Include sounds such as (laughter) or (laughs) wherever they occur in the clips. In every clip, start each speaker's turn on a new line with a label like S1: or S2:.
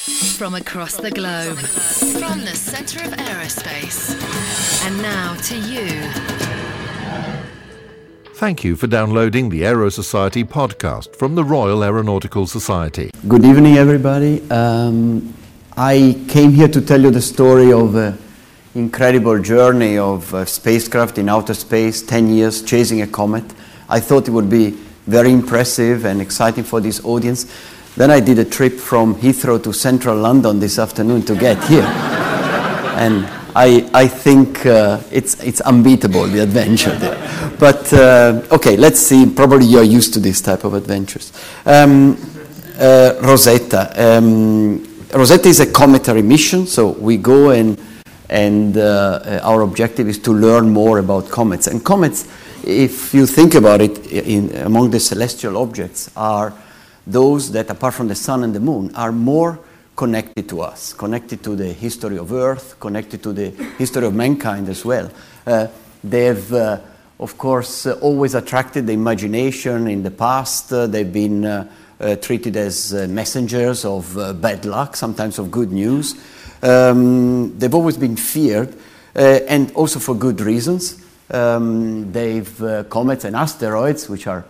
S1: From across the globe, from the center of aerospace. And now to you.
S2: Thank you for downloading the Aero Society podcast from the Royal Aeronautical Society.
S3: Good evening, everybody. Um, I came here to tell you the story of an incredible journey of a spacecraft in outer space, 10 years chasing a comet. I thought it would be very impressive and exciting for this audience. Then I did a trip from Heathrow to central London this afternoon to get here. (laughs) and I, I think uh, it's, it's unbeatable, the adventure there. But uh, okay, let's see. Probably you're used to this type of adventures. Um, uh, Rosetta. Um, Rosetta is a cometary mission, so we go and, and uh, our objective is to learn more about comets. And comets, if you think about it, in, among the celestial objects, are those that, apart from the sun and the moon, are more connected to us, connected to the history of Earth, connected to the history of mankind as well. Uh, they've, uh, of course, uh, always attracted the imagination in the past. Uh, they've been uh, uh, treated as messengers of bad luck, sometimes of good news. Um, they've always been feared, and also for good reasons. Um, they've comets and asteroids, which are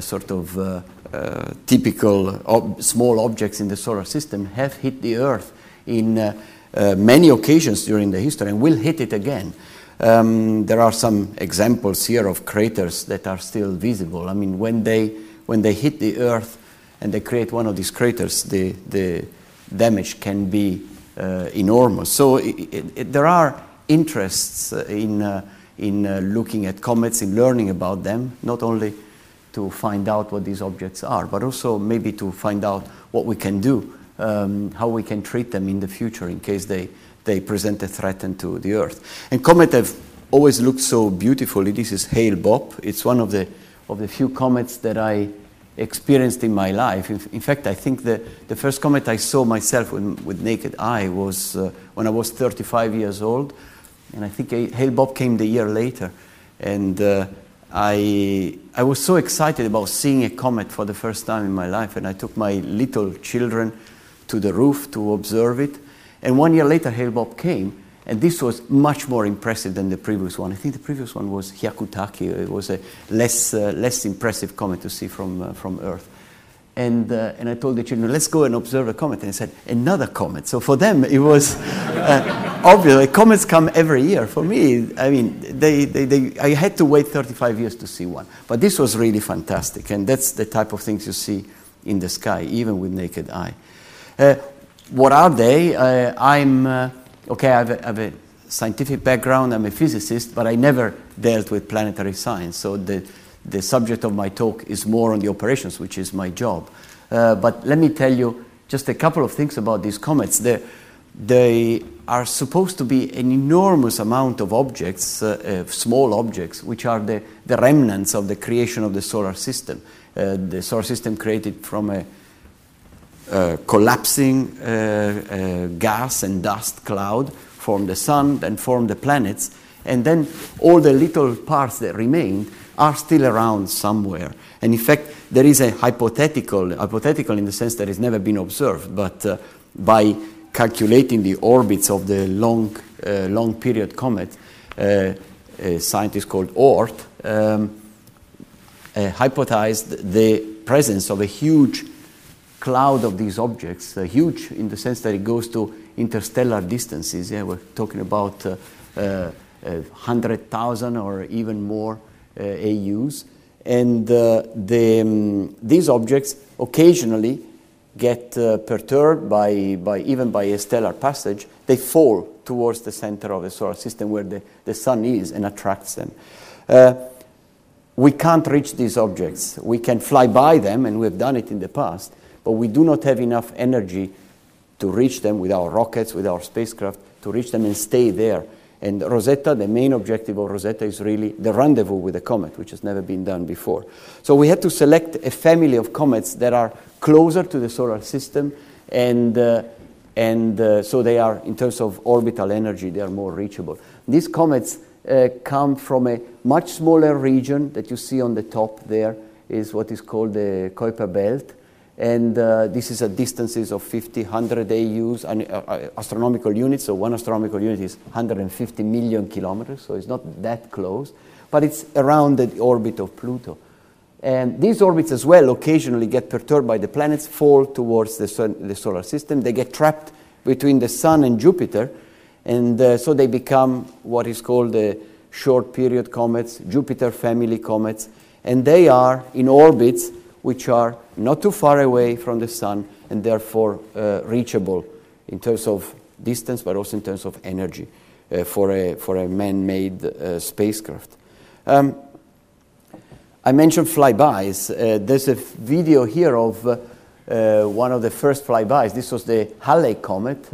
S3: sort of uh, typical ob- small objects in the solar system have hit the Earth in uh, uh, many occasions during the history and will hit it again. Um, there are some examples here of craters that are still visible. I mean, when they, when they hit the Earth and they create one of these craters, the, the damage can be uh, enormous. So it, it, it, there are interests in, uh, in uh, looking at comets, in learning about them, not only to find out what these objects are, but also maybe to find out what we can do, um, how we can treat them in the future in case they, they present a threat to the Earth. And comets have always looked so beautifully. This is Hale Bopp. It's one of the, of the few comets that I experienced in my life. In, in fact, I think the, the first comet I saw myself with, with naked eye was uh, when I was 35 years old. And I think Hale Bopp came the year later. And uh, I, I was so excited about seeing a comet for the first time in my life, and I took my little children to the roof to observe it. And one year later, Hale Bopp came, and this was much more impressive than the previous one. I think the previous one was Hyakutake. It was a less, uh, less impressive comet to see from, uh, from Earth. And, uh, and I told the children, let's go and observe a comet. And I said, another comet. So for them, it was uh, (laughs) obvious. Comets come every year. For me, I mean, they, they, they, I had to wait 35 years to see one. But this was really fantastic. And that's the type of things you see in the sky, even with naked eye. Uh, what are they? Uh, I'm, uh, okay, I have, a, I have a scientific background. I'm a physicist, but I never dealt with planetary science. So the the subject of my talk is more on the operations, which is my job. Uh, but let me tell you just a couple of things about these comets. They're, they are supposed to be an enormous amount of objects, uh, uh, small objects, which are the, the remnants of the creation of the solar system. Uh, the solar system created from a uh, collapsing uh, gas and dust cloud formed the sun, then formed the planets, and then all the little parts that remained are still around somewhere. And in fact, there is a hypothetical, hypothetical in the sense that it's never been observed, but uh, by calculating the orbits of the long, uh, long period comet, uh, a scientist called Oort um, uh, hypothesized the presence of a huge cloud of these objects, uh, huge in the sense that it goes to interstellar distances. Yeah, we're talking about uh, 100,000 or even more uh, AUs. And uh, the, um, these objects occasionally get uh, perturbed by, by even by a stellar passage. They fall towards the center of the solar system where the, the sun is and attracts them. Uh, we can't reach these objects. We can fly by them, and we've done it in the past, but we do not have enough energy to reach them with our rockets, with our spacecraft, to reach them and stay there. And Rosetta, the main objective of Rosetta is really the rendezvous with a comet, which has never been done before. So we had to select a family of comets that are closer to the solar system, and, uh, and uh, so they are, in terms of orbital energy, they are more reachable. These comets uh, come from a much smaller region that you see on the top there, is what is called the Kuiper Belt. And uh, this is at distances of 50, 100 AUs, uh, uh, astronomical units. So one astronomical unit is 150 million kilometers, so it's not that close, but it's around the orbit of Pluto. And these orbits as well occasionally get perturbed by the planets, fall towards the, sun, the solar system. They get trapped between the Sun and Jupiter, and uh, so they become what is called the short period comets, Jupiter family comets, and they are in orbits which are not too far away from the Sun and therefore uh, reachable in terms of distance but also in terms of energy uh, for a, for a man made uh, spacecraft. Um, I mentioned flybys. Uh, there's a video here of uh, uh, one of the first flybys. This was the Halley comet,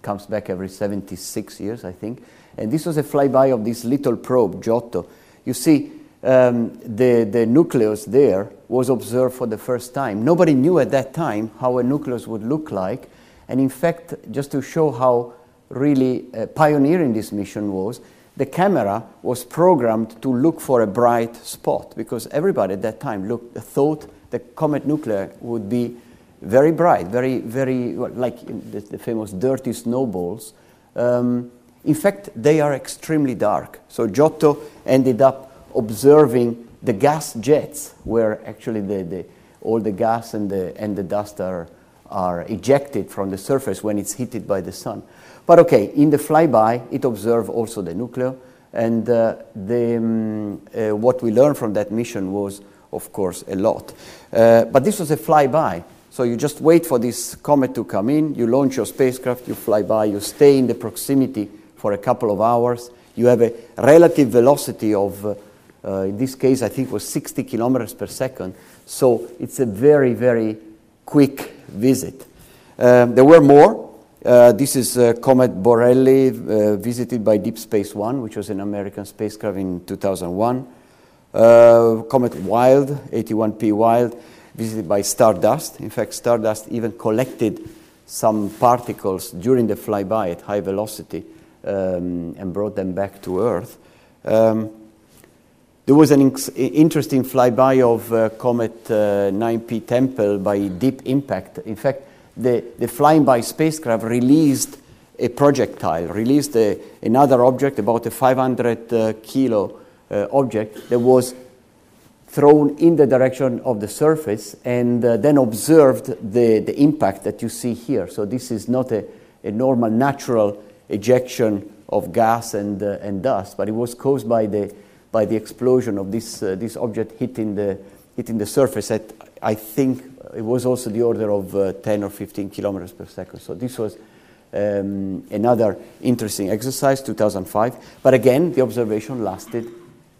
S3: comes back every 76 years, I think. And this was a flyby of this little probe, Giotto. You see, um, the, the nucleus there was observed for the first time. Nobody knew at that time how a nucleus would look like. And in fact, just to show how really uh, pioneering this mission was, the camera was programmed to look for a bright spot because everybody at that time looked, thought the comet nuclei would be very bright, very, very, well, like the, the, famous dirty snowballs. Um, in fact, they are extremely dark. So Giotto ended up observing the gas jets, where actually the, the, all the gas and the, and the dust are, are ejected from the surface when it's heated by the sun. But okay, in the flyby, it observed also the nucleus, and uh, the, um, uh, what we learned from that mission was, of course, a lot. Uh, but this was a flyby. So you just wait for this comet to come in, you launch your spacecraft, you fly by, you stay in the proximity for a couple of hours. You have a relative velocity of, uh, in this case, I think was 60 kilometers per second. So it's a very, very quick visit. Um, there were more. Uh, this is uh, Comet Borrelly, uh, visited by Deep Space One, which was an American spacecraft in 2001. Uh, Comet Wild, 81P Wild, visited by Stardust. In fact, Stardust even collected some particles during the flyby at high velocity um, and brought them back to Earth. Um, there was an interesting flyby of uh, Comet 9P Tempel by Deep Impact. In fact, the, the flying by spacecraft released a projectile, released a, another object, about a 500 uh, kilo uh, object, that was thrown in the direction of the surface and uh, then observed the, the impact that you see here. So, this is not a, a normal, natural ejection of gas and, uh, and dust, but it was caused by the, by the explosion of this, uh, this object hitting the, hitting the surface at, I think, it was also the order of uh, 10 or 15 kilometers per second. So this was um, another interesting exercise, 2005. But again, the observation lasted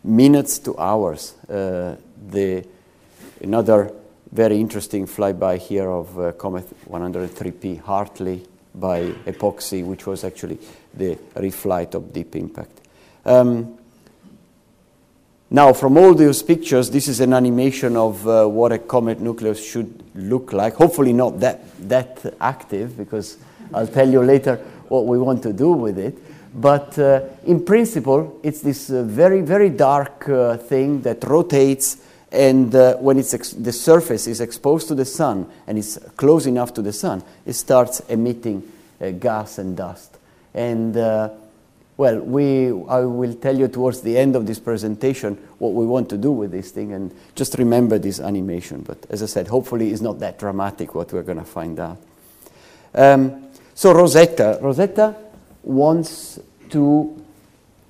S3: minutes to hours. Uh, the, another very interesting flyby here of uh, Comet 103P Hartley by EPOXI, which was actually the reflight of Deep Impact. Um, now, from all those pictures, this is an animation of uh, what a comet nucleus should look like. Hopefully, not that, that active, because I'll tell you later what we want to do with it. But uh, in principle, it's this uh, very, very dark uh, thing that rotates, and uh, when it's ex- the surface is exposed to the sun and it's close enough to the sun, it starts emitting uh, gas and dust. And well, we, I will tell you towards the end of this presentation what we want to do with this thing, and just remember this animation. But as I said, hopefully it's not that dramatic what we're going to find out. Um, so Rosetta, Rosetta wants to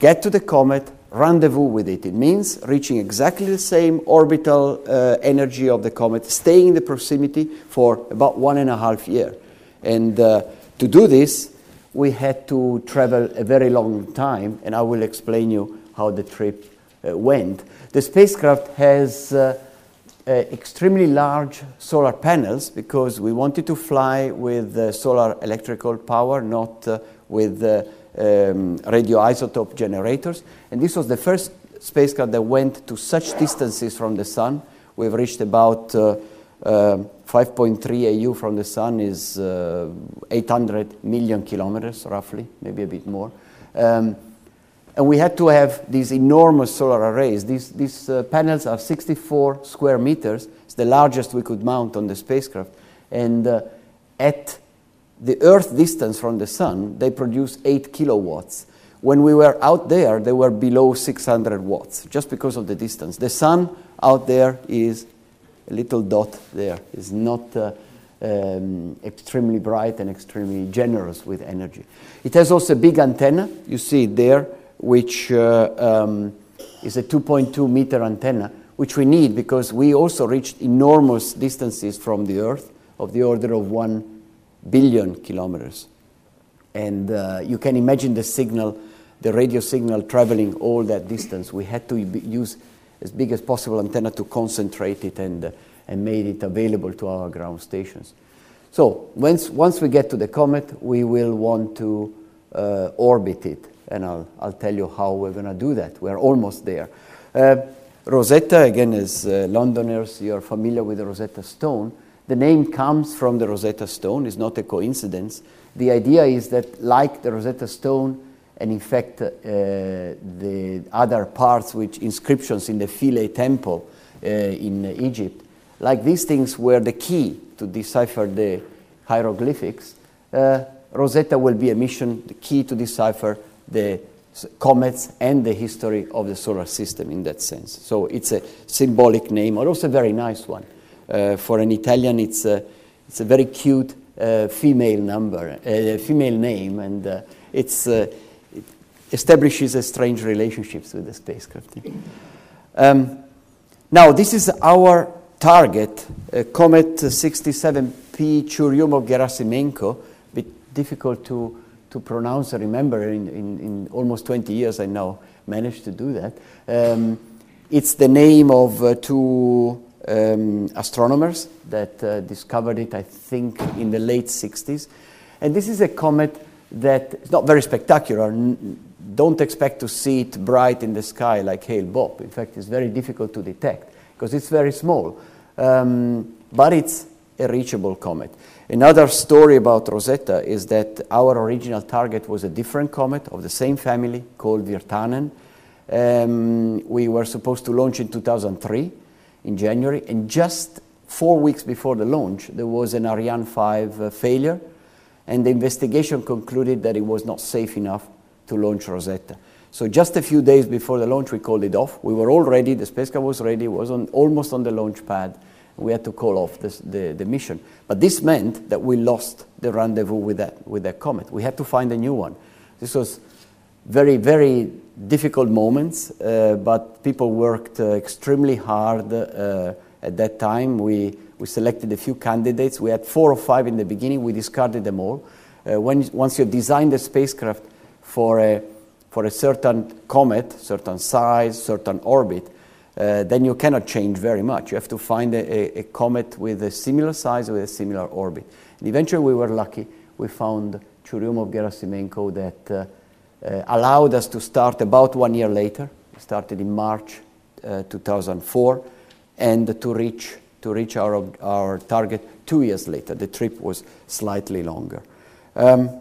S3: get to the comet, rendezvous with it. It means reaching exactly the same orbital uh, energy of the comet, staying in the proximity for about one and a half year. And uh, to do this, we had to travel a very long time, and I will explain you how the trip uh, went. The spacecraft has uh, uh, extremely large solar panels because we wanted to fly with uh, solar electrical power, not uh, with uh, um, radioisotope generators. And this was the first spacecraft that went to such distances from the sun. We've reached about 5.3 AU from the sun is uh, 800 million kilometers, roughly, maybe a bit more. Um, and we had to have these enormous solar arrays. These, these uh, panels are 64 square meters. It's the largest we could mount on the spacecraft. And uh, at the Earth distance from the Sun, they produce 8 kilowatts. When we were out there, they were below 600 watts, just because of the distance. The Sun out there is a little dot there, is not uh, um, extremely bright and extremely generous with energy. It has also a big antenna, you see it there, which uh, um, is a 2.2 meter antenna, which we need because we also reached enormous distances from the Earth of the order of 1 billion kilometers. And uh, you can imagine the signal, the radio signal traveling all that distance. We had to use as big as possible antenna to concentrate it and, uh, and made it available to our ground stations. So once, once we get to the comet, we will want to uh, orbit it. And I'll, I'll tell you how we're going to do that. We're almost there. Uh, Rosetta, again, as uh, Londoners, you're familiar with the Rosetta Stone. The name comes from the Rosetta Stone, it's not a coincidence. The idea is that, like the Rosetta Stone, and in fact, uh, the other parts, which inscriptions in the Philae Temple uh, in Egypt, like these things were the key to decipher the hieroglyphics. Uh, Rosetta will be a mission, the key to decipher the comets and the history of the solar system in that sense. So it's a symbolic name, but also a very nice one. Uh, for an Italian, it's a, it's a very cute uh, female number, uh, female name, and it's, it establishes a strange relationships with the spacecraft. Um, now, this is our target, Comet 67P Churyumov-Gerasimenko, bit difficult to, to pronounce and remember. In, in, in, almost 20 years, I now managed to do that. Um, it's the name of uh, two um, astronomers that uh, discovered it, I think, in the late 60s. And this is a comet that is not very spectacular. Don't expect to see it bright in the sky like Hale Bopp. In fact, it's very difficult to detect because it's very small. Um, but it's a reachable comet. Another story about Rosetta is that our original target was a different comet of the same family called Wirtanen. Um, we were supposed to launch in 2003 in January, and just four weeks before the launch, there was an Ariane 5 uh, failure, and the investigation concluded that it was not safe enough to launch Rosetta. So just a few days before the launch, we called it off. We were all ready. The spacecraft was ready. It was on, almost on the launch pad. We had to call off this, the, the mission. But this meant that we lost the rendezvous with that, with that comet. We had to find a new one. This was very, very difficult moments, uh, but people worked uh, extremely hard uh, at that time. We, we selected a few candidates. We had four or five in the beginning. We discarded them all. Uh, when, once you design the spacecraft for a, for a certain comet, certain size, certain orbit, uh, then you cannot change very much. You have to find a, a, a, comet with a similar size, with a similar orbit. And eventually we were lucky. We found Churyumov-Gerasimenko that uh, uh, allowed us to start about one year later. We started in March uh, 2004, and to reach to reach our our target two years later. The trip was slightly longer. Um,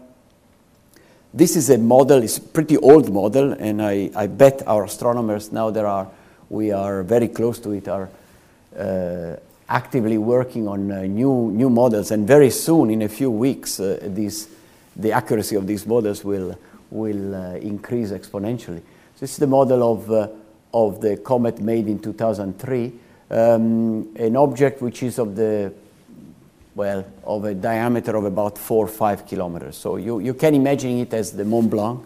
S3: this is a model. It's a pretty old model, and I, I bet our astronomers now there are we are very close to it are uh, actively working on uh, new new models, and very soon, in a few weeks, uh, these the accuracy of these models will will uh, increase exponentially. This is the model of, uh, of the comet made in 2003, um, an object which is of the well, of a diameter of about four or five kilometers. So you, you can imagine it as the Mont Blanc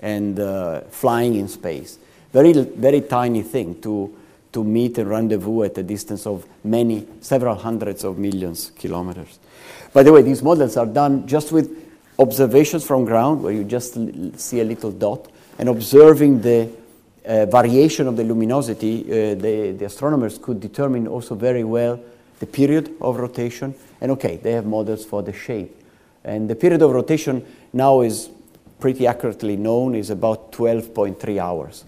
S3: and uh, flying in space. Very, very tiny thing to, to meet and rendezvous at a distance of many, several hundreds of millions kilometers. By the way, these models are done just with observations from ground, where you just see a little dot, and observing the uh, variation of the luminosity, uh, the, the astronomers could determine also very well the period of rotation. And okay, they have models for the shape. And the period of rotation now is pretty accurately known, is about 12.3 hours.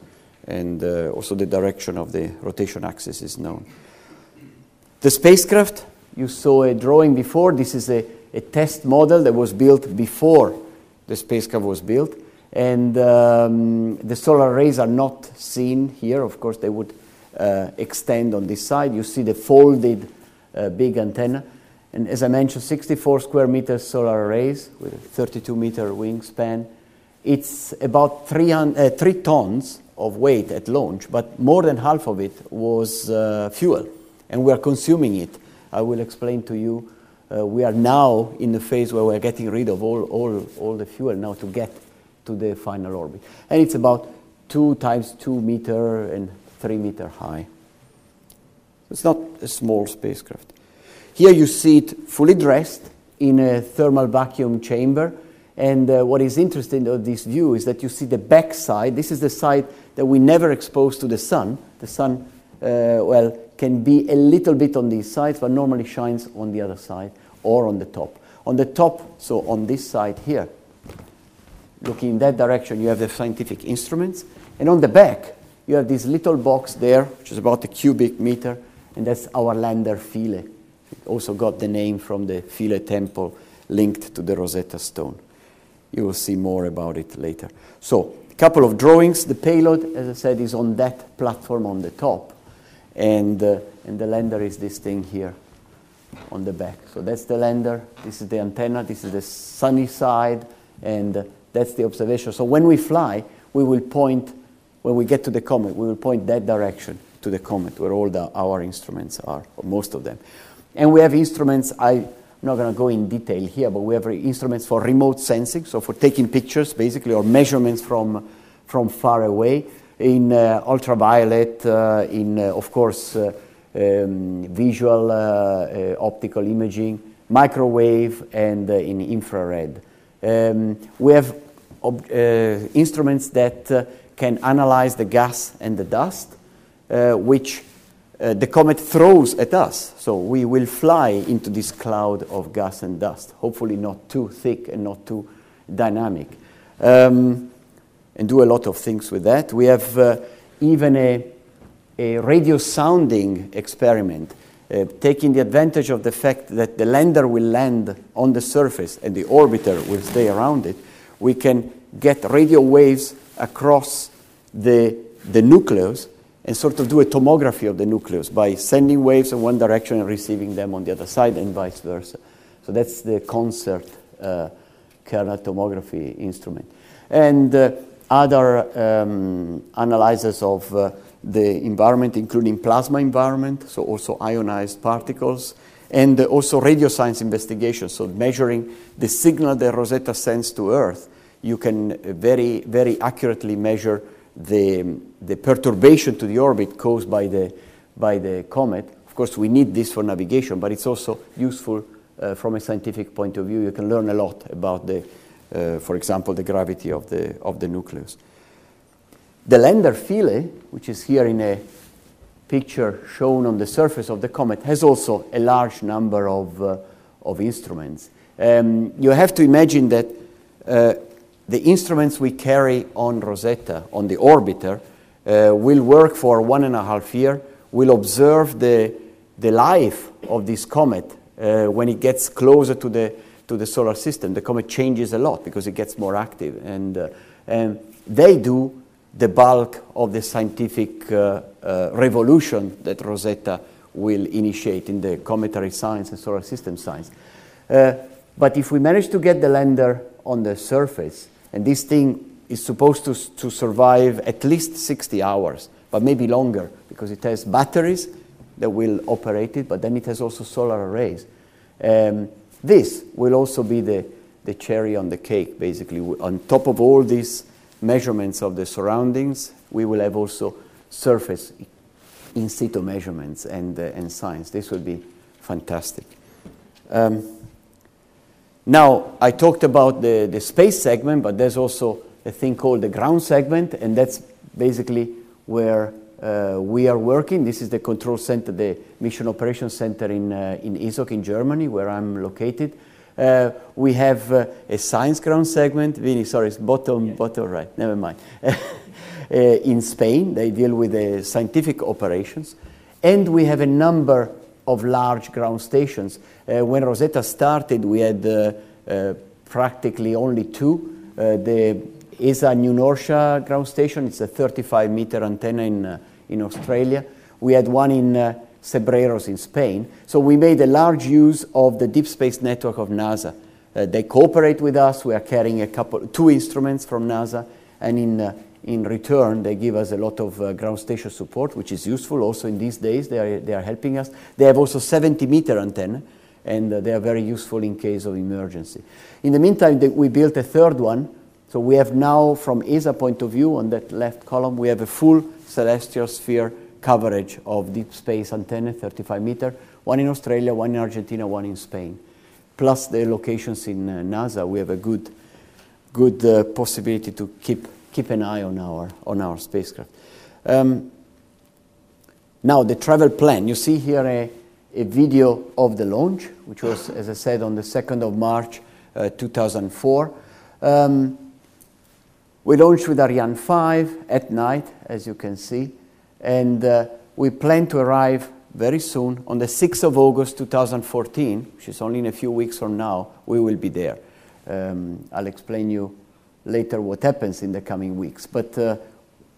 S3: And uh, also the direction of the rotation axis is known. The spacecraft, you saw a drawing before. This is a a test model that was built before the spacecraft was built. And um, the solar rays are not seen here. Of course, they would uh, extend on this side. You see the folded uh, big antenna. And as I mentioned, 64 square meters solar arrays with a 32 meter wingspan. It's about 300, uh, 3 tons of weight at launch, but more than half of it was uh, fuel, and we are consuming it. I will explain to you. Uh, we are now in the phase where we're getting rid of all, all, all the fuel now to get to the final orbit. And it's about 2 times 2 meter and 3 meter high. It's not a small spacecraft. Here you see it fully dressed in a thermal vacuum chamber. And uh, what is interesting of this view is that you see the back side. This is the side that we never expose to the sun. The sun, uh, well, can be a little bit on these sides, but normally shines on the other side or on the top. On the top, so on this side here, looking in that direction, you have the scientific instruments. And on the back, you have this little box there, which is about a cubic meter, and that's our lander Philae. Also got the name from the Philae temple linked to the Rosetta Stone. You will see more about it later. So, a couple of drawings. The payload, as I said, is on that platform on the top, and, uh, and the lander is this thing here on the back. So, that's the lander, this is the antenna, this is the sunny side, and uh, that's the observation. So, when we fly, we will point, when we get to the comet, we will point that direction to the comet where all the, our instruments are, or most of them. And we have instruments, I I'm not going to go in detail here, but we have instruments for remote sensing, so for taking pictures basically, or measurements from, from far away, in uh, ultraviolet, uh, in, uh, of course, uh, um, visual uh, uh, optical imaging, microwave, and in infrared. Um, we have instruments that can analyze the gas and the dust, which uh, the comet throws at us. So we will fly into this cloud of gas and dust, hopefully not too thick and not too dynamic, um, and do a lot of things with that. We have uh, even a, a radio sounding experiment. Uh, taking the advantage of the fact that the lander will land on the surface and the orbiter will stay around it, we can get radio waves across the, the nucleus and sort of do a tomography of the nucleus by sending waves in one direction and receiving them on the other side and vice versa. So that's the CONSERT uh, kernel tomography instrument. And uh, other um, analyzers of uh, the environment, including plasma environment, so also ionized particles, and also radio science investigation, so measuring the signal that Rosetta sends to Earth. You can very, very accurately measure the, the perturbation to the orbit caused by the, by the comet. Of course, we need this for navigation, but it's also useful uh, from a scientific point of view. You can learn a lot about the, uh, for example, the gravity of the, of the nucleus. The lander Philae, which is here in a picture shown on the surface of the comet, has also a large number of, uh, of instruments. Um, you have to imagine that uh, the instruments we carry on Rosetta, on the orbiter, uh, will work for one and a half year. We'll observe the, the life of this comet uh, when it gets closer to the, to the solar system. The comet changes a lot because it gets more active. And, uh, and they do the bulk of the scientific uh, uh, revolution that Rosetta will initiate in the cometary science and solar system science. Uh, but if we manage to get the lander on the surface, and this thing is supposed to, to survive at least 60 hours, but maybe longer, because it has batteries that will operate it, but then it has also solar arrays. Um, this will also be the, the cherry on the cake, basically. On top of all these measurements of the surroundings, we will have also surface in situ measurements and, uh, and science. This will be fantastic. Um, now, I talked about the, the space segment, but there's also a thing called the ground segment, and that's basically where uh, we are working. This is the control center, the mission operations center in, uh, in ESOC in Germany, where I'm located. Uh, we have uh, a science ground segment. Vinny, sorry, it's bottom, yeah. bottom right, never mind. (laughs) Uh, in Spain, they deal with the scientific operations. And we have a number of large ground stations. Uh, when Rosetta started, we had uh, uh, practically only two. the ESA New Norcia ground station, it's a 35 meter antenna in, in Australia. We had one in Cebreros in Spain. So we made a large use of the deep space network of NASA. Uh, they cooperate with us. We are carrying a couple, two instruments from NASA, and in uh, in return, they give us a lot of uh, ground station support, which is useful also in these days. They are, they are helping us. They have also 70 meter antenna, and uh, they are very useful in case of emergency. In the meantime, we built a third one. So we have now, from ESA point of view, on that left column, we have a full celestial sphere coverage of deep space antenna, 35 meter, one in Australia, one in Argentina, one in Spain. Plus the locations in uh, NASA, we have a good, good uh, possibility to keep keep an eye on our, on our spacecraft. Um, now, the travel plan. You see here a, a video of the launch, which was, as I said, on the 2nd of March uh, 2004. Um, we launched with Ariane 5 at night, as you can see, and uh, we plan to arrive very soon on the 6th of August 2014, which is only in a few weeks from now. We will be there. Um, I'll explain you later what happens in the coming weeks. But uh,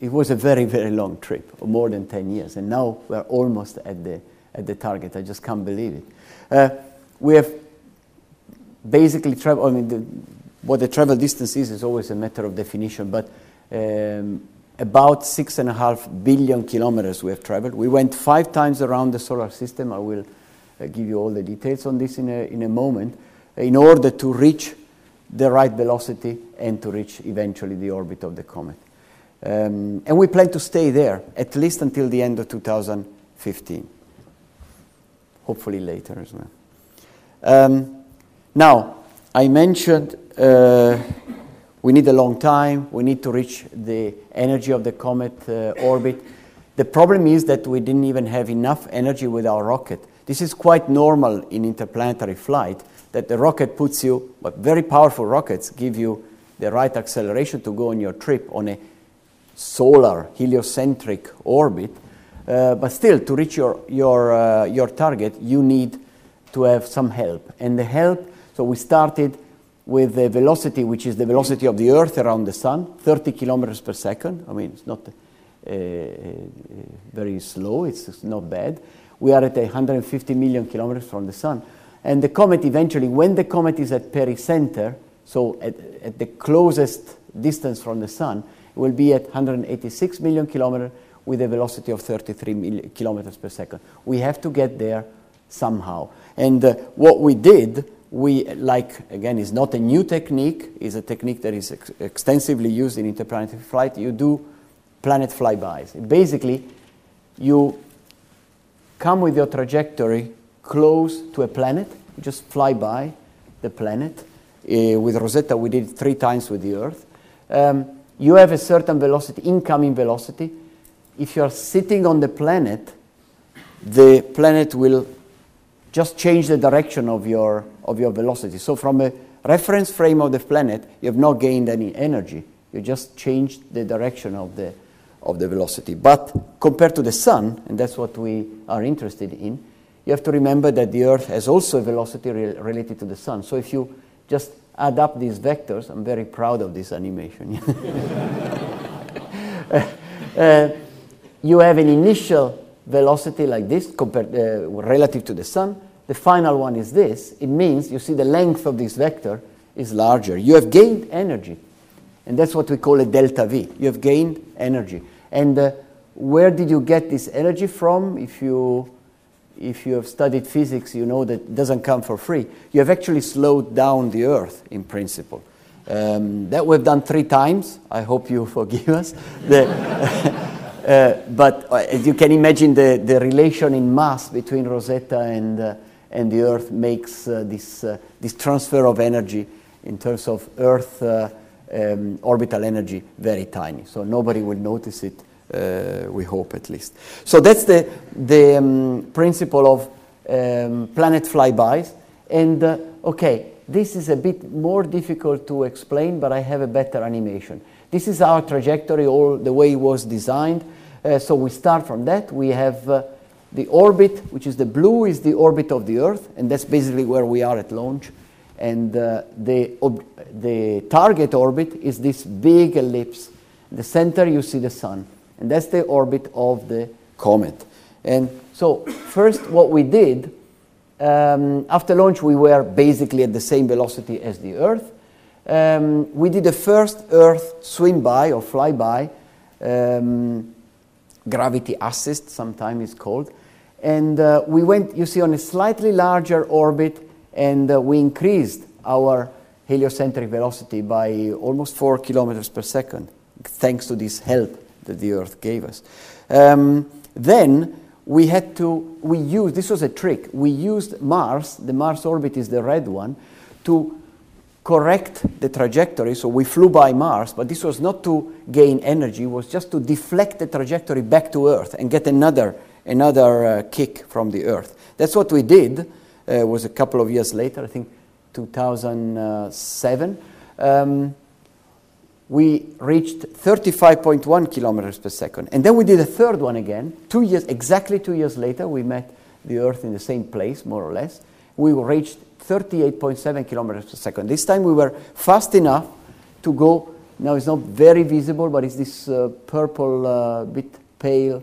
S3: it was a very, very long trip, more than 10 years. And now we're almost at the, at the target. I just can't believe it. Uh, we have basically traveled, I mean, the, what the travel distance is is always a matter of definition, but um, about six and a half billion kilometers we have traveled. We went five times around the solar system. I will uh, give you all the details on this in a, in a moment, in order to reach the right velocity and to reach eventually the orbit of the comet. Um, and we plan to stay there at least until the end of 2015. Hopefully later as well. Um, now, I mentioned uh, we need a long time, we need to reach the energy of the comet uh, orbit. The problem is that we didn't even have enough energy with our rocket. This is quite normal in interplanetary flight that the rocket puts you, but very powerful rockets give you the right acceleration to go on your trip on a solar heliocentric orbit. Uh, but still, to reach your, your, uh, your target, you need to have some help. And the help, so we started with the velocity, which is the velocity of the Earth around the Sun, 30 kilometers per second. I mean, it's not uh, very slow, it's not bad. We are at 150 million kilometers from the Sun. And the comet eventually, when the comet is at pericenter, so at, at the closest distance from the sun, will be at 186 million kilometers with a velocity of 33 kilometers per second. We have to get there somehow. And uh, what we did, we like again, is not a new technique. is a technique that is ex- extensively used in interplanetary flight. You do planet flybys. Basically, you come with your trajectory close to a planet. You just fly by the planet. Uh, with Rosetta, we did it three times with the Earth. Um, you have a certain velocity, incoming velocity. If you are sitting on the planet, the planet will just change the direction of your, of your velocity. So, from a reference frame of the planet, you have not gained any energy. You just changed the direction of the, of the velocity. But compared to the sun, and that's what we are interested in, you have to remember that the Earth has also a velocity re- related to the Sun. So if you just add up these vectors, I'm very proud of this animation. (laughs) uh, you have an initial velocity like this compared, uh, relative to the Sun. The final one is this. It means you see the length of this vector is larger. You have gained energy. And that's what we call a delta V. You have gained energy. And uh, where did you get this energy from? If you if you have studied physics, you know that doesn't come for free. You have actually slowed down the Earth in principle. Um, that we've done three times. I hope you (laughs) forgive us. The, (laughs) uh, but uh, as you can imagine, the, the relation in mass between Rosetta and, uh, and the Earth makes uh, this, uh, this transfer of energy in terms of Earth uh, um, orbital energy very tiny. So nobody will notice it we hope at least. So that's the, the um, principle of um, planet flybys. And uh, okay, this is a bit more difficult to explain, but I have a better animation. This is our trajectory, all the way it was designed. Uh, so we start from that. We have uh, the orbit, which is the blue, is the orbit of the Earth, and that's basically where we are at launch. And uh, the, the target orbit is this big ellipse. In the center, you see the sun and that's the orbit of the comet. And so, first, what we did um, after launch, we were basically at the same velocity as the Earth. Um, we did the first Earth swing by or flyby, um, gravity assist, sometimes it's called. And uh, we went, you see, on a slightly larger orbit, and uh, we increased our heliocentric velocity by almost four kilometers per second, thanks to this help that the Earth gave us. Um, then we had to, we used, this was a trick, we used Mars, the Mars orbit is the red one, to correct the trajectory. So we flew by Mars, but this was not to gain energy, it was just to deflect the trajectory back to Earth and get another, another uh, kick from the Earth. That's what we did. Uh, was a couple of years later, I think 2007. Um, we reached 35.1 kilometers per second. And then we did a third one again. Two years, exactly two years later, we met the Earth in the same place, more or less. We reached 38.7 kilometers per second. This time we were fast enough to go. Now it's not very visible, but it's this uh, purple, uh, bit pale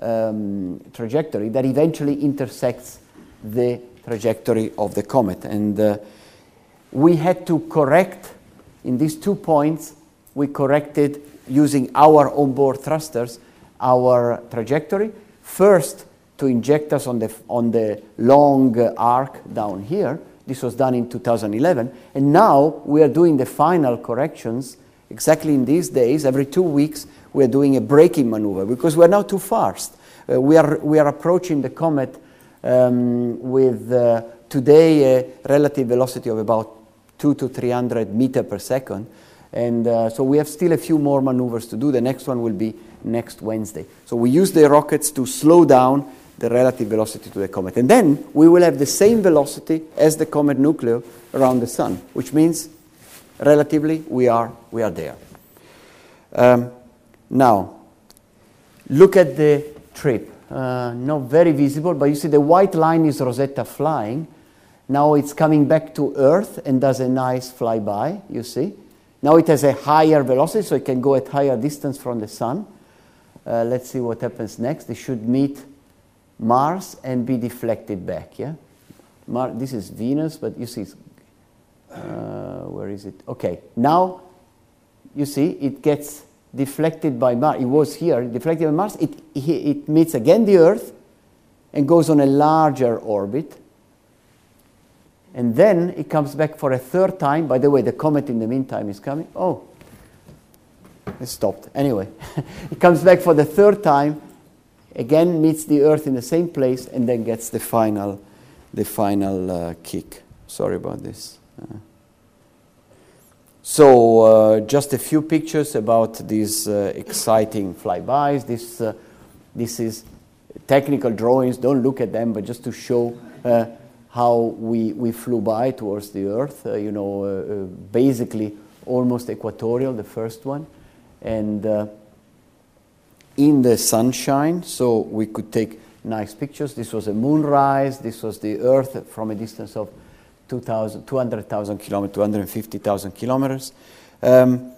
S3: um, trajectory that eventually intersects the trajectory of the comet. And uh, we had to correct in these two points we corrected using our onboard thrusters our trajectory. First, to inject us on the, on the long arc down here. This was done in 2011. And now we are doing the final corrections exactly in these days. Every two weeks, we are doing a braking maneuver because we are now too fast. Uh, we, are, we are approaching the comet um, with uh, today a relative velocity of about 2 to 300 meter per second. And uh, so we have still a few more maneuvers to do. The next one will be next Wednesday. So we use the rockets to slow down the relative velocity to the comet. And then we will have the same velocity as the comet nucleus around the sun, which means relatively we are, we are there. Um, now, look at the trip. Uh, not very visible, but you see the white line is Rosetta flying. Now it's coming back to Earth and does a nice flyby, you see. Now it has a higher velocity, so it can go at higher distance from the sun. Uh, let's see what happens next. It should meet Mars and be deflected back. Yeah, Mar- this is Venus, but you see, uh, where is it? Okay, now you see it gets deflected by Mars. It was here, deflected by Mars. It, it meets again the Earth and goes on a larger orbit. And then it comes back for a third time. By the way, the comet in the meantime is coming. Oh, it stopped. Anyway, (laughs) it comes back for the third time, again meets the Earth in the same place, and then gets the final, the final uh, kick. Sorry about this. Uh, so, uh, just a few pictures about these uh, exciting flybys. This, uh, this is technical drawings. Don't look at them, but just to show uh, how we, we flew by towards the Earth, uh, you know, uh, uh, basically almost equatorial, the first one, and uh, in the sunshine, so we could take nice pictures. This was a moonrise, this was the Earth from a distance of 200,000 kilometers, 250,000 kilometers. Um,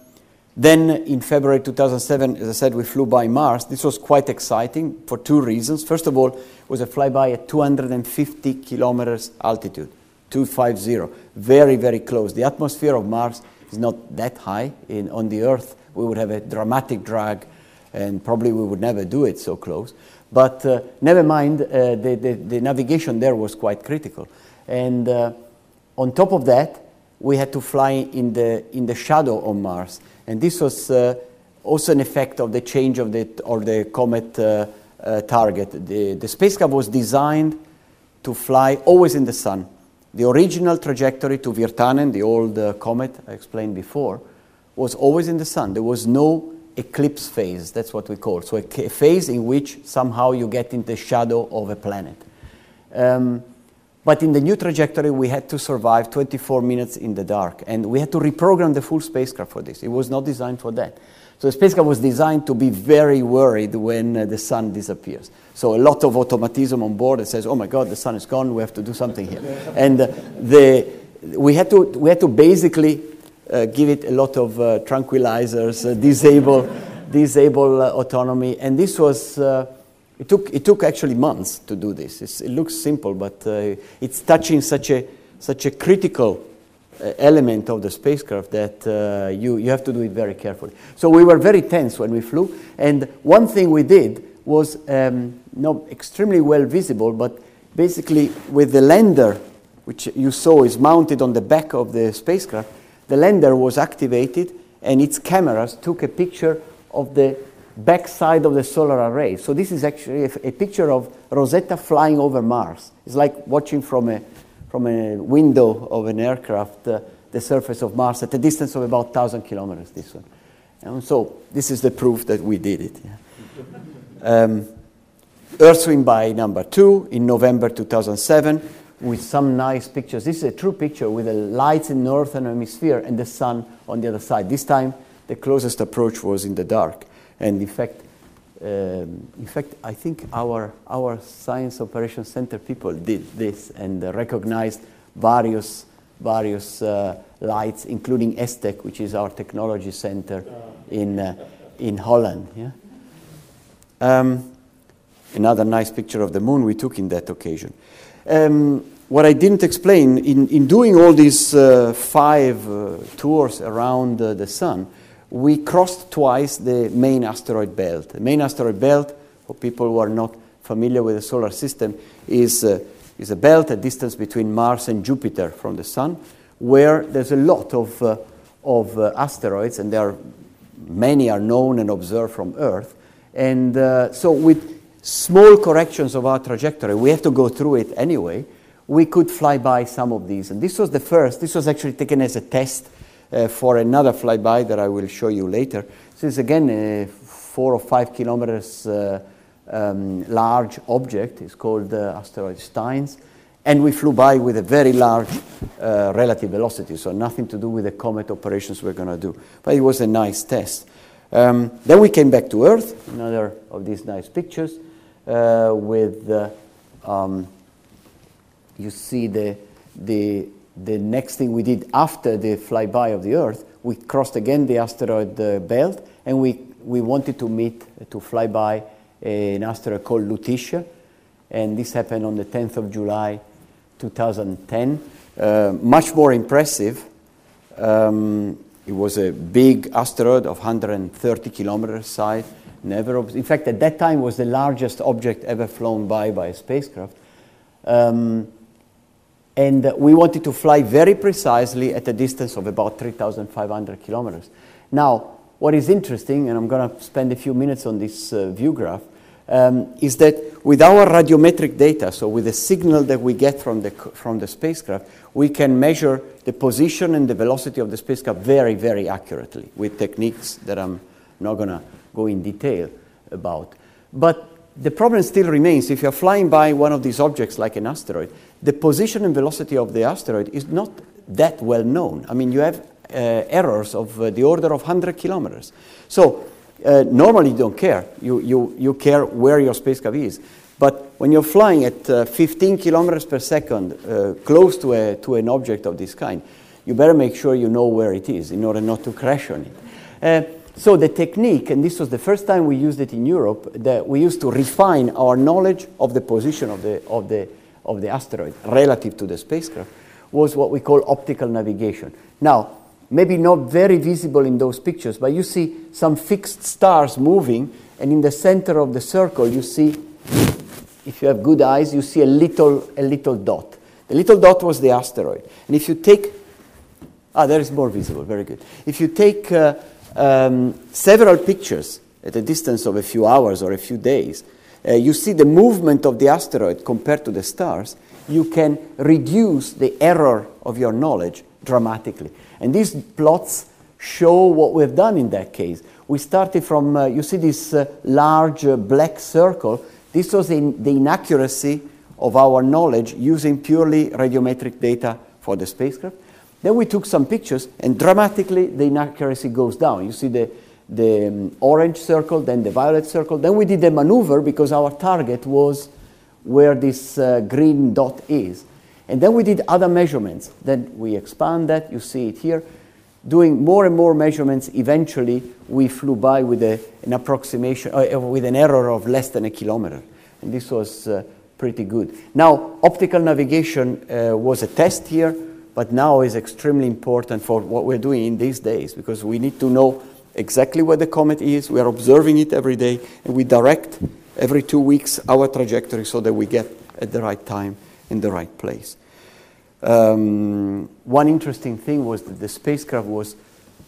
S3: then in February 2007, as I said, we flew by Mars. This was quite exciting for two reasons. First of all, it was a flyby at 250 kilometers altitude, 250, very, very close. The atmosphere of Mars is not that high. In, on the Earth, we would have a dramatic drag, and probably we would never do it so close. But uh, never mind, uh, the, the, the, navigation there was quite critical. And uh, on top of that, we had to fly in the, in the shadow of Mars. And this was uh, also an effect of the change of the, or the comet uh, uh, target. The, the spacecraft was designed to fly always in the sun. The original trajectory to Wirtanen, the old uh, comet I explained before, was always in the sun. There was no eclipse phase, that's what we call. So a, a phase in which somehow you get in the shadow of a planet. Um, but in the new trajectory, we had to survive 24 minutes in the dark. And we had to reprogram the full spacecraft for this. It was not designed for that. So the spacecraft was designed to be very worried when uh, the sun disappears. So a lot of automatism on board that says, oh my God, the sun is gone, we have to do something here. (laughs) and uh, the, we, had to, we had to basically uh, give it a lot of uh, tranquilizers, uh, disable, (laughs) disable uh, autonomy. And this was It took, it took actually months to do this. It's, it looks simple, but uh, it's touching such a, such a critical uh, element of the spacecraft that uh, you, you have to do it very carefully. So we were very tense when we flew. And one thing we did was um, not extremely well visible, but basically with the lander, which you saw is mounted on the back of the spacecraft, the lander was activated and its cameras took a picture of the backside of the solar array. So this is actually a, a picture of Rosetta flying over Mars. It's like watching from a, from a window of an aircraft uh, the surface of Mars at a distance of about 1,000 kilometers, this one. And so this is the proof that we did it. Yeah. Um, by number two in November 2007 with some nice pictures. This is a true picture with the lights in northern hemisphere and the sun on the other side. This time, the closest approach was in the dark. And in fact, um, in fact, I think our, our Science Operations Center people did this and uh, recognized various, various uh, lights, including ESTEC, which is our technology center in, uh, in Holland. Yeah? Um, another nice picture of the moon we took in that occasion. Um, what I didn't explain, in, in doing all these uh, five uh, tours around uh, the sun, we crossed twice the main asteroid belt. The main asteroid belt, for people who are not familiar with the solar system, is, uh, is a belt, a distance between Mars and Jupiter from the sun, where there's a lot of, uh, of uh, asteroids, and there are, many are known and observed from Earth. And so, with small corrections of our trajectory, we have to go through it anyway we could fly by some of these. And this was the first, this was actually taken as a test uh, for another flyby that I will show you later. This is again a four or five kilometers uh, um, large object. It's called uh, asteroid Steins. And we flew by with a very large uh, relative velocity, so nothing to do with the comet operations we're going to do. But it was a nice test. Um, then we came back to Earth, another of these nice pictures, uh, with uh, um, you see the, the, the next thing we did after the flyby of the Earth, we crossed again the asteroid uh, belt and we, we wanted to meet, uh, to fly by an asteroid called Lutetia. And this happened on the 10th of July 2010. Uh, much more impressive. Um, it was a big asteroid of 130 kilometers size. Never, in fact, at that time was the largest object ever flown by by a spacecraft. Um, and we wanted to fly very precisely at a distance of about 3,500 kilometers. Now, what is interesting, and I'm going to spend a few minutes on this uh, view graph, um, is that with our radiometric data, so with the signal that we get from the, from the spacecraft, we can measure the position and the velocity of the spacecraft very, very accurately with techniques that I'm not going to go in detail about. But the problem still remains if you're flying by one of these objects like an asteroid, the position and velocity of the asteroid is not that well known. I mean, you have uh, errors of uh, the order of 100 kilometers. So, uh, normally you don't care. You, you, you care where your spacecraft is. But when you're flying at uh, 15 kilometers per second, uh, close to, a, to an object of this kind, you better make sure you know where it is in order not to crash on it. So the technique, and this was the first time we used it in Europe, that we used to refine our knowledge of the position of the, of the, of the asteroid relative to the spacecraft, was what we call optical navigation. Now, maybe not very visible in those pictures, but you see some fixed stars moving, and in the center of the circle, you see, if you have good eyes, you see a little, a little dot. The little dot was the asteroid. And if you take, ah, there is more visible, very good. If you take uh, um, several pictures at a distance of a few hours or a few days, uh, you see the movement of the asteroid compared to the stars, you can reduce the error of your knowledge dramatically. And these plots show what we've done in that case. We started from, uh, you see this uh, large uh, black circle. This was in the inaccuracy of our knowledge using purely radiometric data for the spacecraft. Then we took some pictures, and dramatically the inaccuracy goes down. You see the, the um, orange circle, then the violet circle. Then we did a maneuver because our target was where this uh, green dot is. And then we did other measurements. Then we expand that, you see it here. doing more and more measurements, eventually we flew by with a, an approximation, uh, with an error of less than a kilometer. And this was uh, pretty good. Now, optical navigation uh, was a test here, but now is extremely important for what we're doing in these days because we need to know exactly where the comet is. We are observing it every day, and we direct every two weeks our trajectory so that we get at the right time in the right place. Um, one interesting thing was that the spacecraft was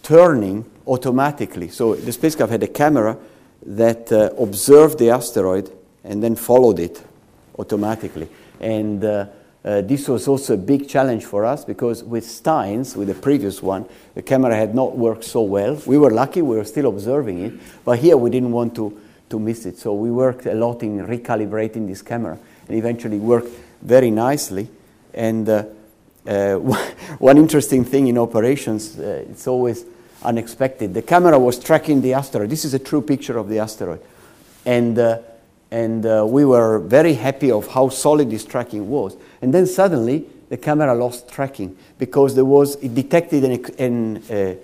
S3: turning automatically. So the spacecraft had a camera that uh, observed the asteroid and then followed it automatically. And uh, uh, this was also a big challenge for us because with Steins, with the previous one, the camera had not worked so well. We were lucky, we were still observing it, but here we didn't want to, to miss it. So we worked a lot in recalibrating this camera and eventually worked very nicely. And uh, uh, (laughs) one interesting thing in operations, uh, it's always unexpected. The camera was tracking the asteroid. This is a true picture of the asteroid. And, uh, and uh, we were very happy of how solid this tracking was. And then suddenly, the camera lost tracking because there was, it detected an, an uh,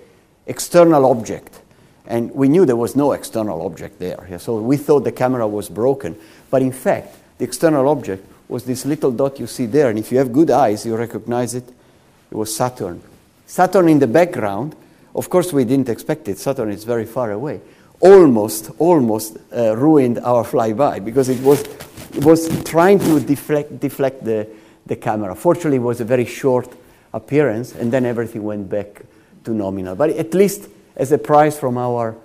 S3: external object. And we knew there was no external object there. So we thought the camera was broken. But in fact, the external object was this little dot you see there. And if you have good eyes, you recognize it. It was Saturn. Saturn in the background, of course, we didn't expect it. Saturn is very far away. Almost, almost uh, ruined our flyby because it was, it was trying to deflect, deflect the, the camera. Fortunately, it was a very short appearance, and then everything went back to nominal. But at least as a prize from our,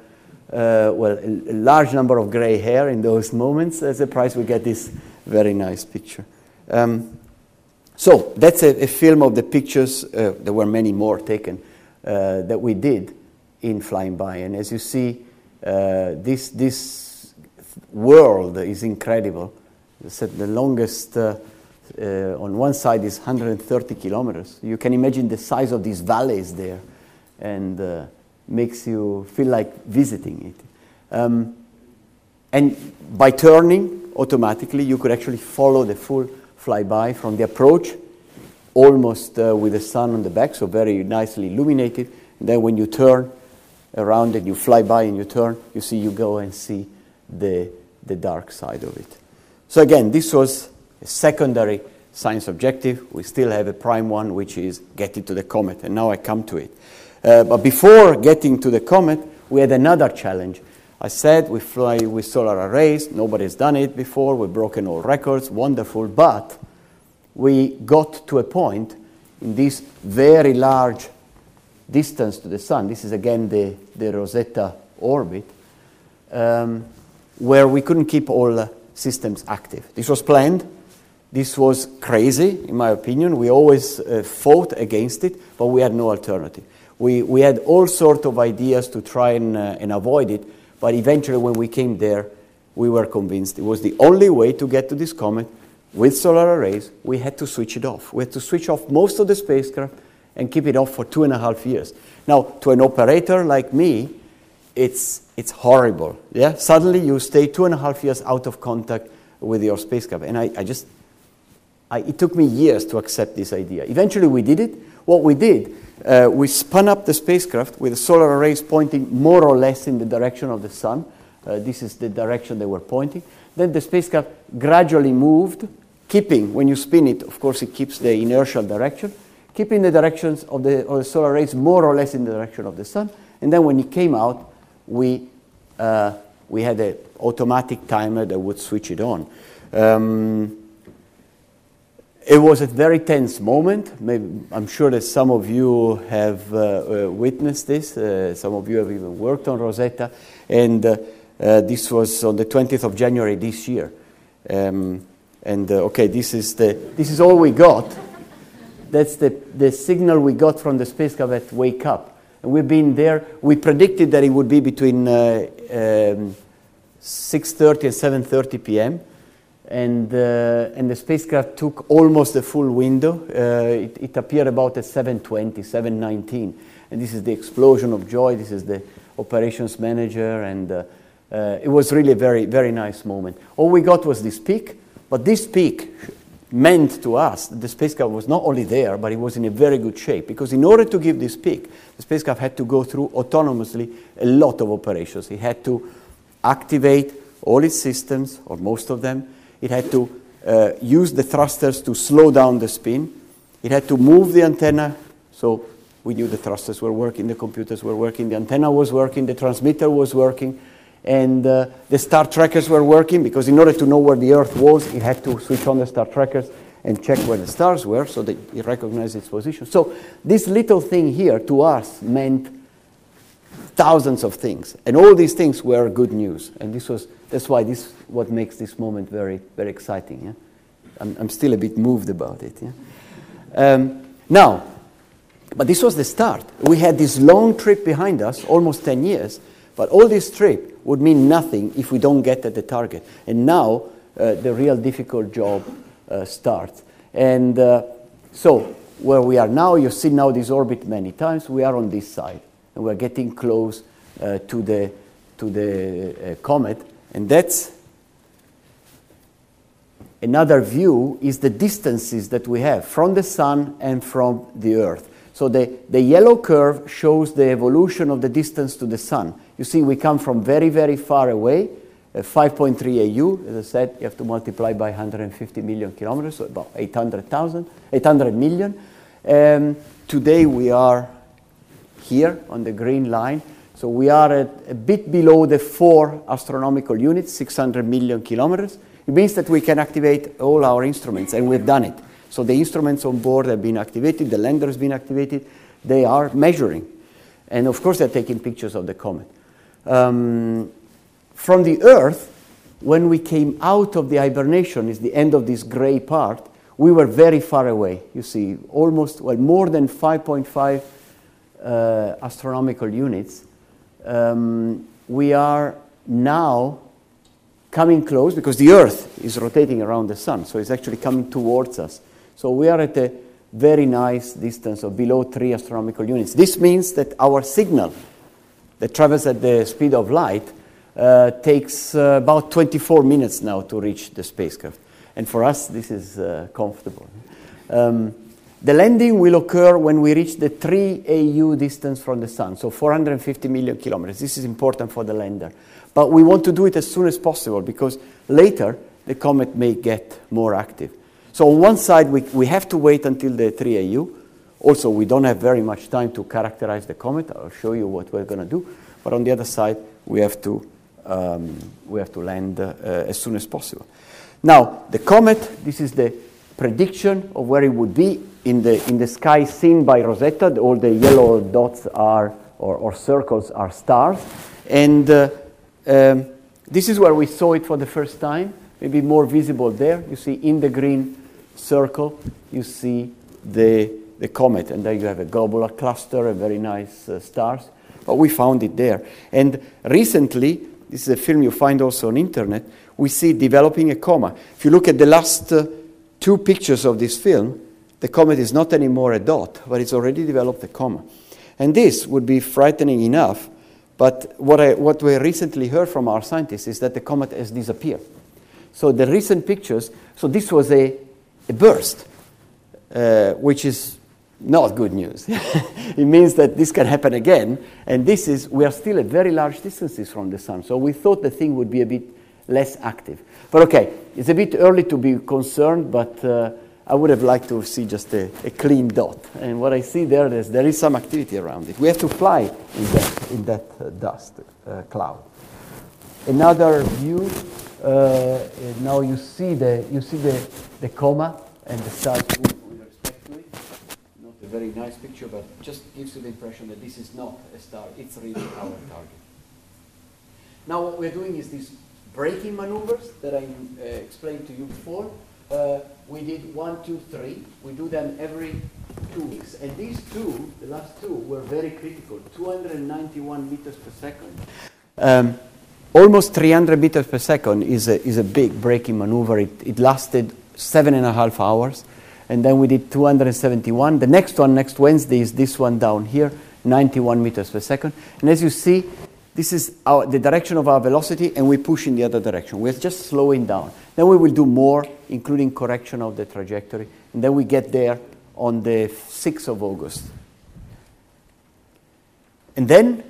S3: uh, well, a, large number of gray hair in those moments, as a prize, we get this very nice picture. Um, so that's a, a, film of the pictures. Uh, there were many more taken uh, that we did in flying by, and as you see, uh, this this world is incredible. The longest uh, uh, on one side is 130 kilometers. You can imagine the size of these valleys there, and uh, makes you feel like visiting it. Um, and by turning automatically, you could actually follow the full flyby from the approach, almost uh, with the sun on the back, so very nicely illuminated. And then when you turn around and you fly by and you turn, you see you go and see the, the dark side of it. So again, this was a secondary science objective. We still have a prime one, which is getting to the comet, and now I come to it. Uh, but before getting to the comet, we had another challenge. I said we fly with solar arrays. Nobody's done it before. We've broken all records. Wonderful. But we got to a point in this very large distance to the sun. This is again the, the Rosetta orbit, um, where we couldn't keep all systems active. This was planned. This was crazy, in my opinion. We always uh, fought against it, but we had no alternative. We, we had all sorts of ideas to try and, uh, and avoid it, but eventually, when we came there, we were convinced it was the only way to get to this comet with solar arrays. We had to switch it off. We had to switch off most of the spacecraft and keep it off for two and a half years. Now, to an operator like me, it's, it's horrible. Yeah? Suddenly, you stay two and a half years out of contact with your spacecraft. And I, I just, I, it took me years to accept this idea. Eventually, we did it. What we did uh, we spun up the spacecraft with the solar arrays pointing more or less in the direction of the sun. Uh, this is the direction they were pointing. Then the spacecraft gradually moved, keeping, when you spin it, of course, it keeps the inertial direction, keeping the directions of the, of the solar rays more or less in the direction of the sun. And then when it came out, we, uh, we had an automatic timer that would switch it on. Um, it was a very tense moment. Maybe, I'm sure that some of you have uh, uh, witnessed this. Uh, some of you have even worked on Rosetta. And uh, uh, this was on the 20th of January this year. Um, and okay, this is, the, this is all we got. That's the, the signal we got from the spacecraft at Wake Up. And we've been there. We predicted that it would be between um, 6.30 and 7.30 p.m and, uh, and the spacecraft took almost the full window. Uh, it, it, appeared about at 720, 719. And this is the explosion of joy. This is the operations manager. And uh, uh, it was really a very, very nice moment. All we got was this peak. But this peak meant to us that the spacecraft was not only there, but it was in a very good shape. Because in order to give this peak, the spacecraft had to go through autonomously a lot of operations. It had to activate all its systems, or most of them. It had to uh, use the thrusters to slow down the spin. It had to move the antenna, so we knew the thrusters were working, the computers were working, the antenna was working, the transmitter was working, and uh, the star trackers were working because in order to know where the Earth was, it had to switch on the star trackers and check where the stars were so that it recognized its position. So this little thing here to us meant thousands of things, and all these things were good news. And this was that's why this what makes this moment very very exciting. Yeah? I'm, I'm still a bit moved about it. Yeah? Um, now, but this was the start. We had this long trip behind us, almost 10 years, but all this trip would mean nothing if we don't get at the target. And now uh, the real difficult job uh, starts. And uh, so where we are now, you've seen now this orbit many times, we are on this side. And we're getting close uh, to the, to the uh, comet. And that's another view is the distances that we have from the sun and from the earth. So the, the yellow curve shows the evolution of the distance to the sun. You see, we come from very, very far away, uh, 5.3 AU. As I said, you have to multiply by 150 million kilometers, so about 800,000, 800 million. Um, today we are here on the green line. So we are at a bit below the four astronomical units, 600 million kilometers. It means that we can activate all our instruments, and we've done it. So the instruments on board have been activated, the lander has been activated, they are measuring. And of course, they're taking pictures of the comet. Um, from the Earth, when we came out of the hibernation, is the end of this gray part, we were very far away. You see, almost, well, more than 5.5 uh, astronomical units. Um, we are now coming close because the Earth is rotating around the Sun, so it's actually coming towards us. So we are at a very nice distance of below 3 astronomical units. This means that our signal that travels at the speed of light uh, takes uh, about 24 minutes now to reach the spacecraft. And for us, this is uh, comfortable. Um, the landing will occur when we reach the 3 AU distance from the Sun, so 450 million kilometers. This is important for the lander. But we want to do it as soon as possible because later the comet may get more active. So on one side, we, we have to wait until the 3AU. Also, we don't have very much time to characterize the comet. I'll show you what we're going to do. But on the other side, we have to, um, we have to land uh, as soon as possible. Now, the comet, this is the prediction of where it would be in the, in the sky seen by Rosetta. All the yellow dots are, or, or circles are stars. And uh, um, this is where we saw it for the first time, maybe more visible there. You see in the green circle, you see the, the comet, and there you have a globular cluster, a very nice uh, stars. But we found it there. And recently, this is a film you find also on internet, we see developing a coma. If you look at the last uh, two pictures of this film, the comet is not anymore a dot, but it's already developed a coma. And this would be frightening enough, but what, I, what we recently heard from our scientists is that the comet has disappeared. So the recent pictures, so this was a, a burst, uh, which is not good news. (laughs) it means that this can happen again, and this is, we are still at very large distances from the sun, so we thought the thing would be a bit less active. But okay, it's a bit early to be concerned, but uh, I would have liked to see just a, a, clean dot. And what I see there is there is some activity around it. We have to fly in that, in that uh, dust uh, cloud. Another view, uh, now you see the, you see the, the coma and the stars with respect to it. Not a very nice picture, but just gives you the impression that this is not a star, it's really our (coughs) target. Now what we're doing is these braking maneuvers that I uh, explained to you before. Uh, we did one, two, three. We do them every two weeks. And these two, the last two, were very critical 291 meters per second. Um, almost 300 meters per second is a, is a big braking maneuver. It, it lasted seven and a half hours. And then we did 271. The next one, next Wednesday, is this one down here, 91 meters per second. And as you see, this is our, the direction of our velocity, and we push in the other direction. We're just slowing down. Then we will do more, including correction of the trajectory, and then we get there on the 6th of August. And then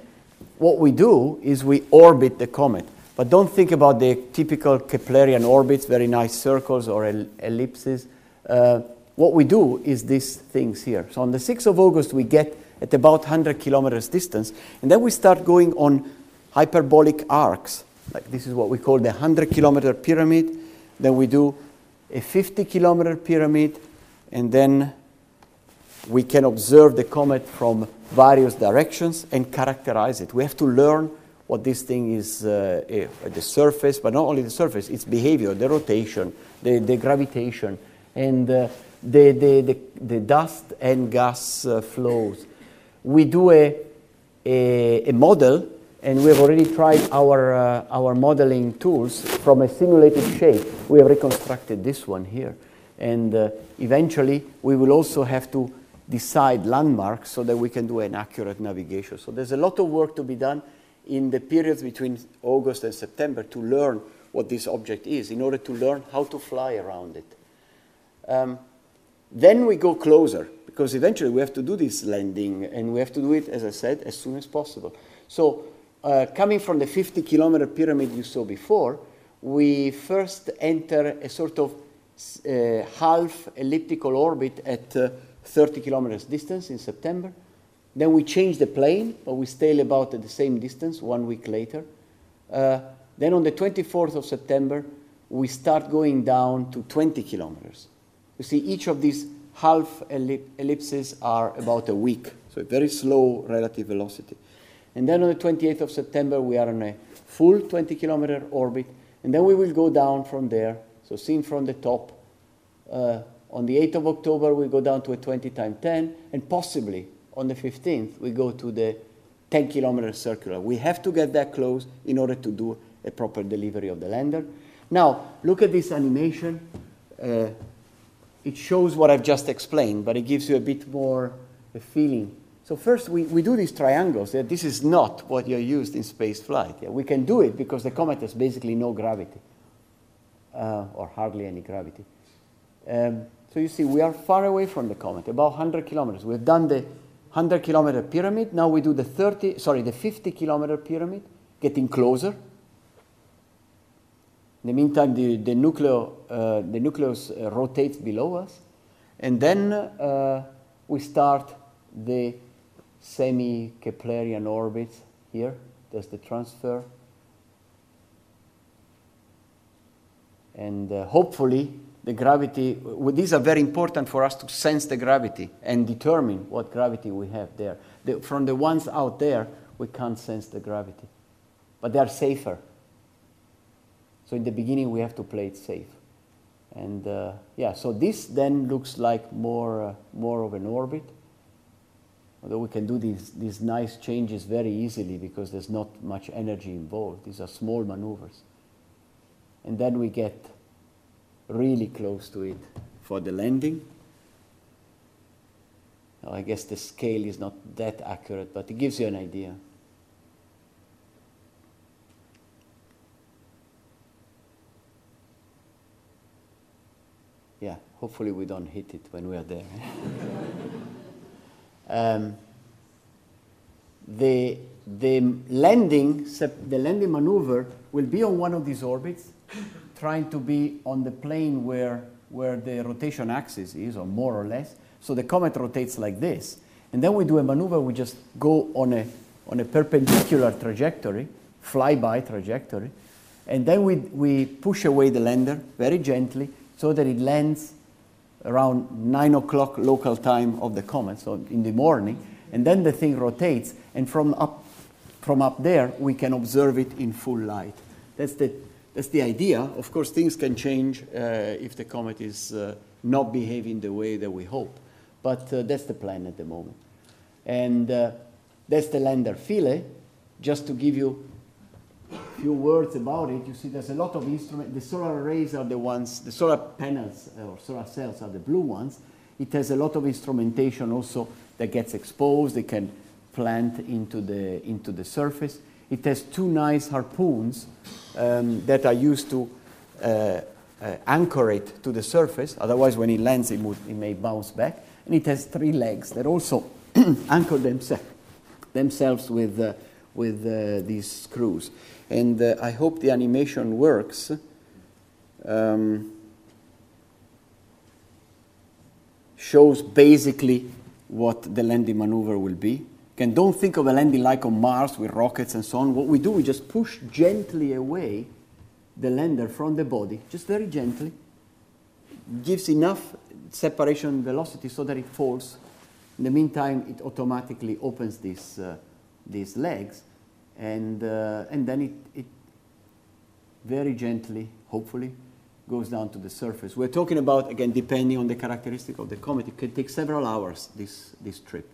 S3: what we do is we orbit the comet. But don't think about the typical Keplerian orbits, very nice circles or el- ellipses. Uh, what we do is these things here. So on the 6th of August, we get at about 100 kilometers distance, and then we start going on hyperbolic arcs. Like this is what we call the 100 kilometer pyramid. Then we do a 50 kilometer pyramid, and then we can observe the comet from various directions and characterize it. We have to learn what this thing is uh, at the surface, but not only the surface, its behavior, the rotation, the, the gravitation, and uh, the, the, the, the, dust and gas uh, flows. We do a, a, a, model, and we have already tried our, uh, our modeling tools from a simulated shape. We have reconstructed this one here. And uh, eventually, we will also have to decide landmarks so that we can do an accurate navigation. So there's a lot of work to be done in the periods between August and September to learn what this object is in order to learn how to fly around it. Um, then we go closer because eventually we have to do this landing and we have to do it, as I said, as soon as possible. So, uh, coming from the 50 kilometer pyramid you saw before, we first enter a sort of uh, half elliptical orbit at uh, 30 kilometers distance in September. Then we change the plane, but we stay about at the same distance one week later. Uh, then on the 24th of September, we start going down to 20 kilometers. You see, each of these half ellipses are about a week, so a very slow relative velocity. And then on the 28th of September, we are on a full 20 kilometer orbit, and then we will go down from there. So, seen from the top, uh, on the 8th of October, we go down to a 20 times 10, and possibly on the 15th, we go to the 10 kilometer circular. We have to get that close in order to do a proper delivery of the lander. Now, look at this animation. Uh, it shows what I've just explained, but it gives you a bit more a feeling. So first, we, we do these triangles. Yeah, this is not what you're used in space flight. Yeah, we can do it because the comet has basically no gravity, uh, or hardly any gravity. Um, so you see, we are far away from the comet, about 100 kilometers. We've done the 100 kilometer pyramid. Now we do the 30, sorry, the 50 kilometer pyramid, getting closer. In the meantime, the, the, nucleo, uh, the nucleus uh, rotates below us. And then uh, we start the semi Keplerian orbit here. There's the transfer. And uh, hopefully, the gravity, these are very important for us to sense the gravity and determine what gravity we have there. The, from the ones out there, we can't sense the gravity, but they are safer. So in the beginning, we have to play it safe. And uh, yeah, so this then looks like more, uh, more of an orbit. Although we can do these, these nice changes very easily because there's not much energy involved. These are small maneuvers. And then we get really close to it for the landing. I guess the scale is not that accurate, but it gives you an idea. Yeah, hopefully we don't hit it when we are there. (laughs) um, the, the landing, the landing maneuver will be on one of these orbits trying to be on the plane where, where the rotation axis is, or more or less. So the comet rotates like this. And then we do a maneuver, we just go on a, on a perpendicular trajectory, flyby trajectory, and then we, we push away the lander very gently so that it lands around 9 o'clock local time of the comet, so in the morning, and then the thing rotates, and from up, from up there we can observe it in full light. That's the that's the idea. Of course, things can change uh, if the comet is uh, not behaving the way that we hope. But uh, that's the plan at the moment. And uh, that's the lander Philae. Just to give you few words about it, you see there's a lot of instruments. The solar arrays are the ones, the solar panels uh, or solar cells are the blue ones. It has a lot of instrumentation also that gets exposed. They can plant into the, into the surface. It has two nice harpoons um, that are used to uh, uh, anchor it to the surface. Otherwise, when it lands, it, would, it may bounce back. And it has three legs that also (clears throat) anchor themse- themselves with, uh, with uh, these screws. And uh, I hope the animation works. Um, shows basically what the landing maneuver will be. Again, don't think of a landing like on Mars with rockets and so on. What we do, we just push gently away the lander from the body, just very gently. Gives enough separation velocity so that it falls. In the meantime, it automatically opens these, uh, these legs, and, uh, and then it, it very gently, hopefully, goes down to the surface. We're talking about, again, depending on the characteristic of the comet, it can take several hours, this, this trip.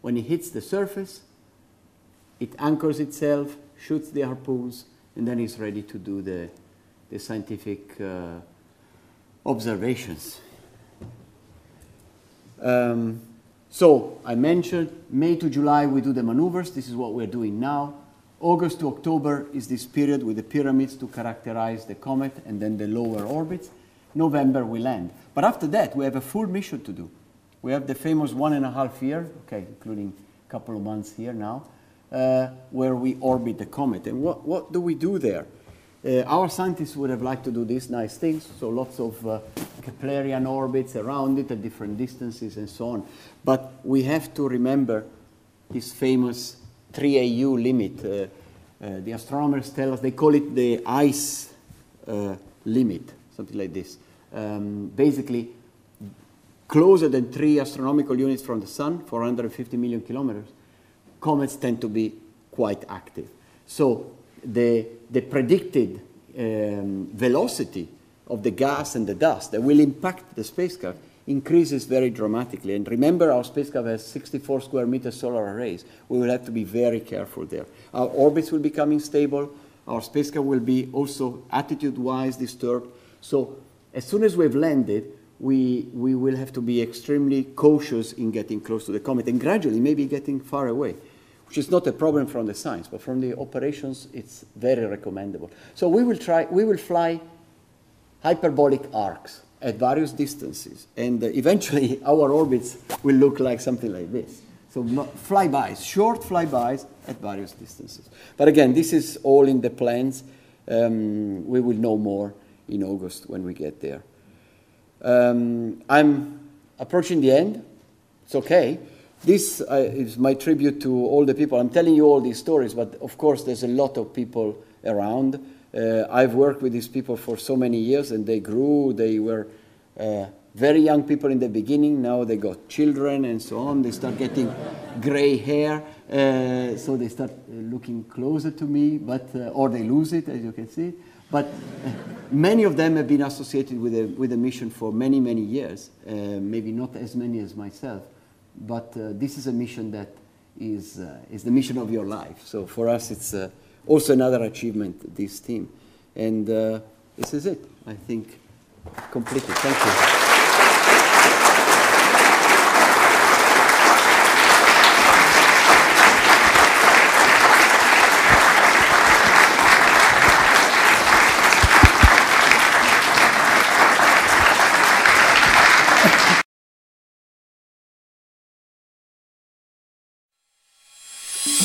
S3: When it hits the surface, it anchors itself, shoots the harpoons, and then it's ready to do the, the scientific uh, observations. Um, so I mentioned May to July we do the maneuvers. This is what we're doing now. August to October is this period with the pyramids to characterize the comet and then the lower orbits. November we land. But after that, we have a full mission to do. We have the famous one and a half year, okay, including a couple of months here now, uh, where we orbit the comet. And what, what do we do there? Uh, our scientists would have liked to do these nice things, so lots of uh, Keplerian orbits around it at different distances and so on. But we have to remember this famous 3 AU limit. Uh, uh, the astronomers tell us they call it the ice uh, limit, something like this. Um, basically, closer than three astronomical units from the sun, 450 million kilometers, comets tend to be quite active. So the, the predicted um, velocity of the gas and the dust that will impact the spacecraft increases very dramatically. And remember, our spacecraft has 64 square meter solar arrays. We will have to be very careful there. Our orbits will become unstable. Our spacecraft will be also attitude-wise disturbed. So as soon as we've landed, we, we will have to be extremely cautious in getting close to the comet and gradually maybe getting far away, which is not a problem from the science, but from the operations, it's very recommendable. So we will try, we will fly hyperbolic arcs at various distances, and uh, eventually (laughs) our orbits will look like something like this. So flybys, short flybys at various distances. But again, this is all in the plans. Um, we will know more in August when we get there. Um, I'm approaching the end. It's okay. This uh, is my tribute to all the people. I'm telling you all these stories, but of course, there's a lot of people around. Uh, I've worked with these people for so many years, and they grew. They were uh, very young people in the beginning. Now they got children and so on. They start getting gray hair, uh, so they start uh, looking closer to me, but uh, or they lose it, as you can see. But uh, many of them have been associated with a, with a mission for many, many years. maybe not as many as myself, but this is a mission that is, is the mission of your life. So for us, it's also another achievement, this team. And uh, this is it, I think, completely. Thank you.